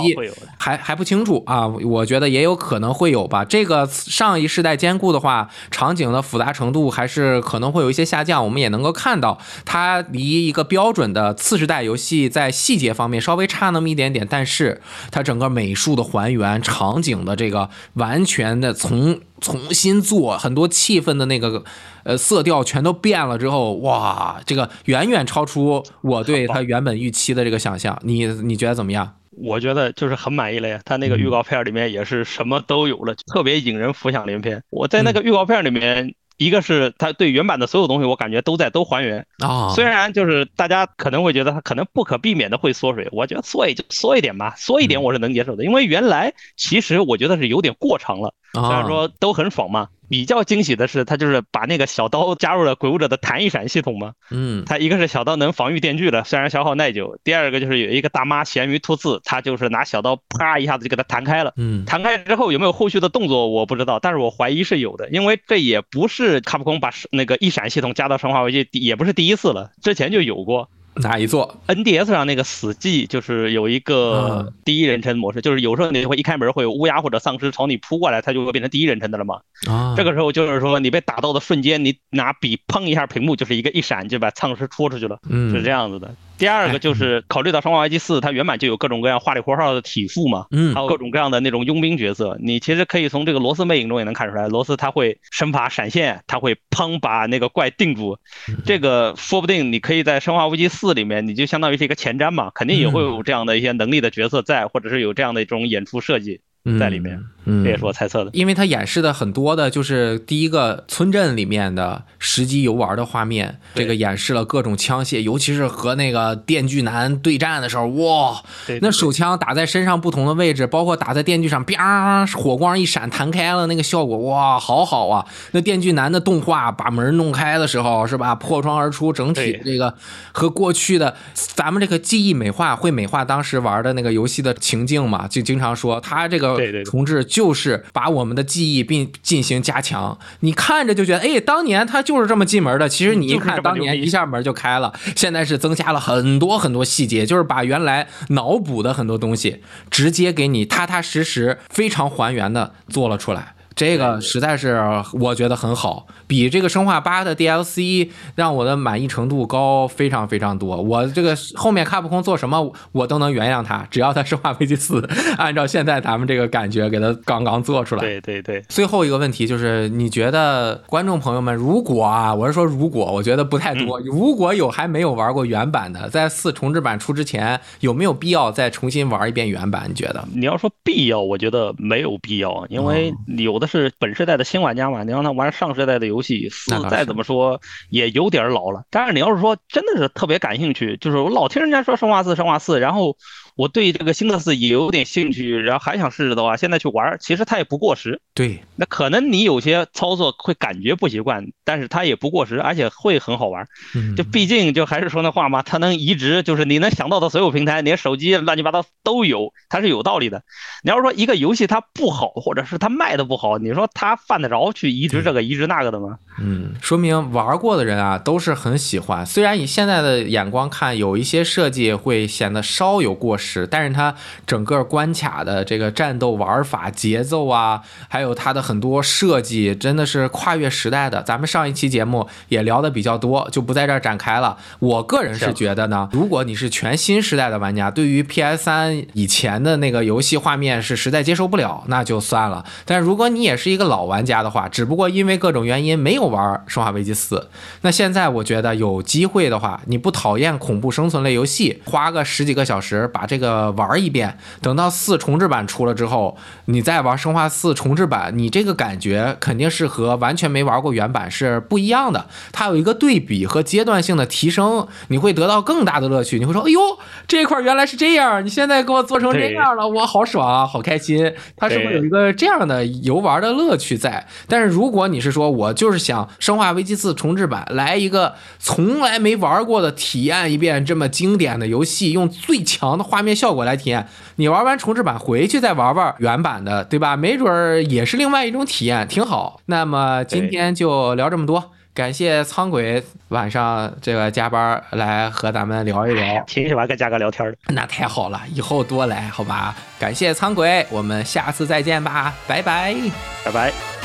还还不清楚啊，我觉得也有可能会有吧。这个上一世代兼顾的话，场景的复杂程度还是可能会有一些下降。我们也能够看到，它离一个标准的次世代游戏在细节方面稍微差那么一点点，但是它整个美术的还原、场景的这个完全的从重新做很多气氛的那个呃色调全都变了之后，哇，这个远远超出我对它原本预期的这个想象。你你觉得怎么样？我觉得就是很满意了呀，他那个预告片里面也是什么都有了，特别引人浮想联翩。我在那个预告片里面，一个是它对原版的所有东西，我感觉都在都还原。啊，虽然就是大家可能会觉得它可能不可避免的会缩水，我觉得缩也就缩一点吧，缩一点我是能接受的，因为原来其实我觉得是有点过长了，虽然说都很爽嘛。比较惊喜的是，他就是把那个小刀加入了鬼武者的弹一闪系统嘛。嗯，它一个是小刀能防御电锯了，虽然消耗耐久；第二个就是有一个大妈咸鱼突刺，他就是拿小刀啪一下子就给它弹开了。嗯，弹开之后有没有后续的动作我不知道，但是我怀疑是有的，因为这也不是卡普空把那个一闪系统加到生化危机，也不是第一次了，之前就有过。哪一座？NDS 上那个死寂就是有一个嗯第一人称模式，就是有时候你会一开门会有乌鸦或者丧尸朝你扑过来，它就会变成第一人称的了嘛。啊，这个时候就是说你被打到的瞬间，你拿笔砰一下屏幕，就是一个一闪就把丧尸戳出去了，嗯是这样子的。第二个就是考虑到《生化危机四》，它原版就有各种各样花里胡哨的体术嘛，嗯还有各种各样的那种佣兵角色。你其实可以从这个罗斯魅影中也能看出来，罗斯他会身法闪现，他会砰把那个怪定住。嗯这个说不定你可以在《生化危机四》里面，你就相当于是一个前瞻嘛，肯定也会有这样的一些能力的角色在，或者是有这样的一种演出设计在里面。嗯，这也是我猜测的。因为它演示的很多的，就是第一个村镇里面的实际游玩的画面，这个演示了各种枪械，尤其是和那个电锯男对战的时候，哇，对，对那手枪打在身上不同的位置，包括打在电锯上，啪，火光一闪弹开了，那个效果哇，好好啊！那电锯男的动画把门弄开的时候，是吧？破窗而出，整体这个和过去的咱们这个记忆美化会美化当时玩的那个游戏的情境嘛，就经常说他这个重置就是把我们的记忆并进行加强。你看着就觉得，哎，当年他就是这么进门的，其实你一看当年一下门就开了，现在是增加了很多很多细节，就是把原来脑补的很多东西直接给你踏踏实实、非常还原的做了出来。这个实在是我觉得很好，比这个生化八的 DLC 让我的满意程度高非常非常多。我这个后面卡普空做什么我都能原谅他，只要他生化危机四 按照现在咱们这个感觉给他刚刚做出来。对对对，最后一个问题就是，你觉得观众朋友们，如果啊，我是说如果，我觉得不太多。如果有还没有玩过原版的，在四重置版出之前，有没有必要再重新玩一遍原版？你觉得？你要说必要，我觉得没有必要，因为有的是本世代的新玩家嘛，你让他玩上世代的游戏，再怎么说也有点老了。但是你要是说真的是特别感兴趣，就是我老听人家说生化四、生化四，然后我对这个新的四也有点兴趣，然后还想试试的话，现在去玩，其实它也不过时。对，那可能你有些操作会感觉不习惯，但是它也不过时，而且会很好玩。嗯就毕竟就还是说那话嘛，它能移植，就是你能想到的所有平台，连手机乱七八糟都有，它是有道理的。你要是说一个游戏它不好，或者是它卖的不好，你说它犯得着去移植这个移植那个的吗？嗯，说明玩过的人啊都是很喜欢。虽然以现在的眼光看，有一些设计会显得稍有过时，但是它整个关卡的这个战斗玩法、节奏啊，还有它的很多设计，真的是跨越时代的。咱们上一期节目也聊的比较多，就不在这儿展开了。我个人是是觉得呢，如果你是全新时代的玩家，对于 PS 三以前的那个游戏画面是实在接受不了，那就算了。但如果你也是一个老玩家的话，只不过因为各种原因没有玩《生化危机四》，那现在我觉得有机会的话，你不讨厌恐怖生存类游戏，花个十几个小时把这这个玩一遍，等到四重置版出了之后，你再玩生化四重置版，你这个感觉肯定是和完全没玩过原版是不一样的。它有一个对比和阶段性的提升，你会得到更大的乐趣。你会说：“哎呦，这块原来是这样，你现在给我做成这样了，我好爽啊，好开心。”它是会有一个这样的游玩的乐趣在。但是如果你是说我就是想《生化危机四重置版》来一个从来没玩过的体验一遍这么经典的游戏，用最强的画面效果来体验，你玩完重置版回去再玩玩原版的，对吧？没准儿也是另外一种体验，挺好。那么今天就聊这么多。感谢苍鬼晚上这个加班来和咱们聊一聊，挺喜欢跟嘉哥聊天的。那太好了，以后多来好吧？感谢苍鬼，我们下次再见吧，拜拜，拜拜。